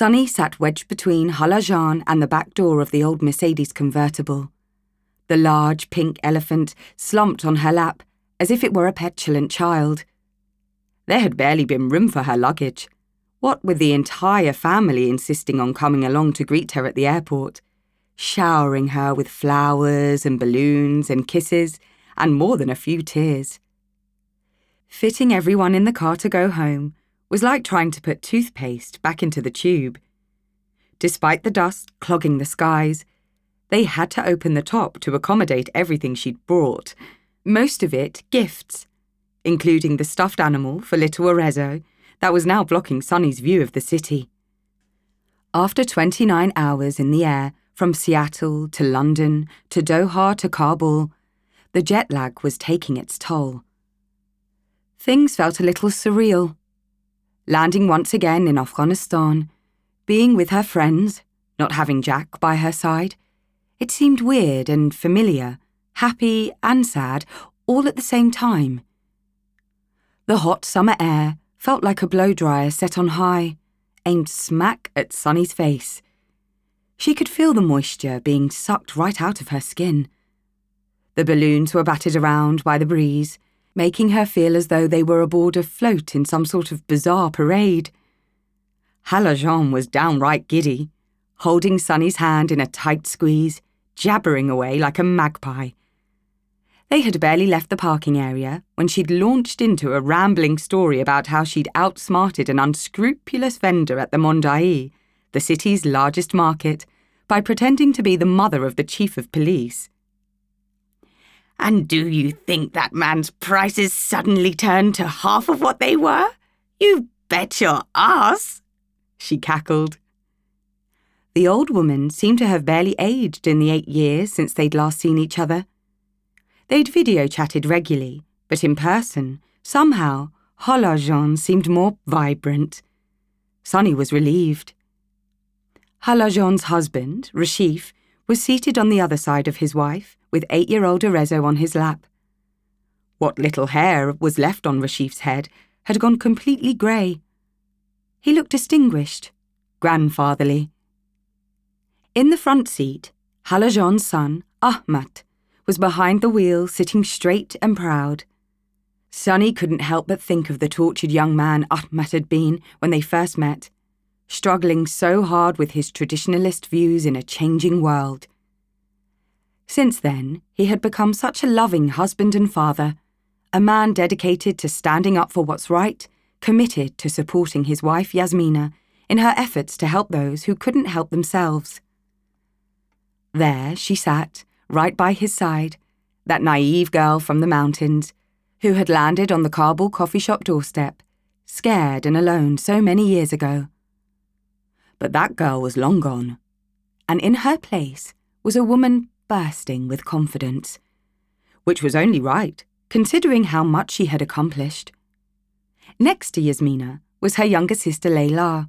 Sunny sat wedged between Halajan and the back door of the old Mercedes convertible. The large pink elephant slumped on her lap as if it were a petulant child. There had barely been room for her luggage, what with the entire family insisting on coming along to greet her at the airport, showering her with flowers and balloons and kisses and more than a few tears. Fitting everyone in the car to go home was like trying to put toothpaste back into the tube. Despite the dust clogging the skies, they had to open the top to accommodate everything she'd brought, most of it gifts, including the stuffed animal for little Arezzo that was now blocking Sunny's view of the city. After 29 hours in the air, from Seattle to London to Doha to Kabul, the jet lag was taking its toll. Things felt a little surreal. Landing once again in Afghanistan, being with her friends, not having Jack by her side, it seemed weird and familiar, happy and sad, all at the same time. The hot summer air felt like a blow dryer set on high, aimed smack at Sunny's face. She could feel the moisture being sucked right out of her skin. The balloons were battered around by the breeze, making her feel as though they were aboard a float in some sort of bizarre parade. Halajan was downright giddy, holding Sunny's hand in a tight squeeze, jabbering away like a magpie. They had barely left the parking area when she'd launched into a rambling story about how she'd outsmarted an unscrupulous vendor at the Mondai, the city's largest market, by pretending to be the mother of the chief of police. And do you think that man's prices suddenly turned to half of what they were? You bet your ass, she cackled. The old woman seemed to have barely aged in the eight years since they'd last seen each other. They'd video chatted regularly, but in person, somehow, Halajan seemed more vibrant. Sunny was relieved. Halajan's husband, Rashif, was seated on the other side of his wife, with eight year old Arezzo on his lap. What little hair was left on Rashif's head had gone completely grey. He looked distinguished, grandfatherly. In the front seat, Halajan's son, Ahmet, was behind the wheel, sitting straight and proud. Sunny couldn't help but think of the tortured young man Ahmet had been when they first met, struggling so hard with his traditionalist views in a changing world. Since then, he had become such a loving husband and father, a man dedicated to standing up for what's right, committed to supporting his wife Yazmina in her efforts to help those who couldn't help themselves. There she sat, right by his side, that naive girl from the mountains, who had landed on the Kabul coffee shop doorstep, scared and alone so many years ago. But that girl was long gone, and in her place was a woman bursting with confidence, which was only right, considering how much she had accomplished. Next to Yazmina was her younger sister Layla,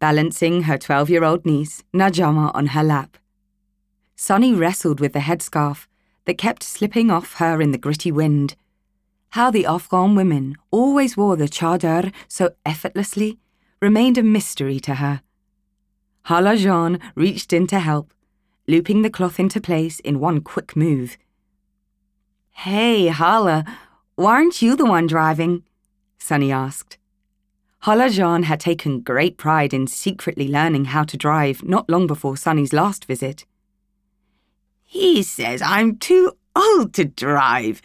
balancing her 12 year old niece, Najama, on her lap. Sunny wrestled with the headscarf that kept slipping off her in the gritty wind. How the Afghan women always wore the chadar so effortlessly remained a mystery to her. Halajan reached in to help, looping the cloth into place in one quick move. Hey, Hala, why aren't you the one driving? Sunny asked. Halajan had taken great pride in secretly learning how to drive not long before Sunny's last visit. He says I'm too old to drive.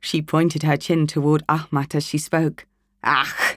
She pointed her chin toward Ahmet as she spoke. Ah,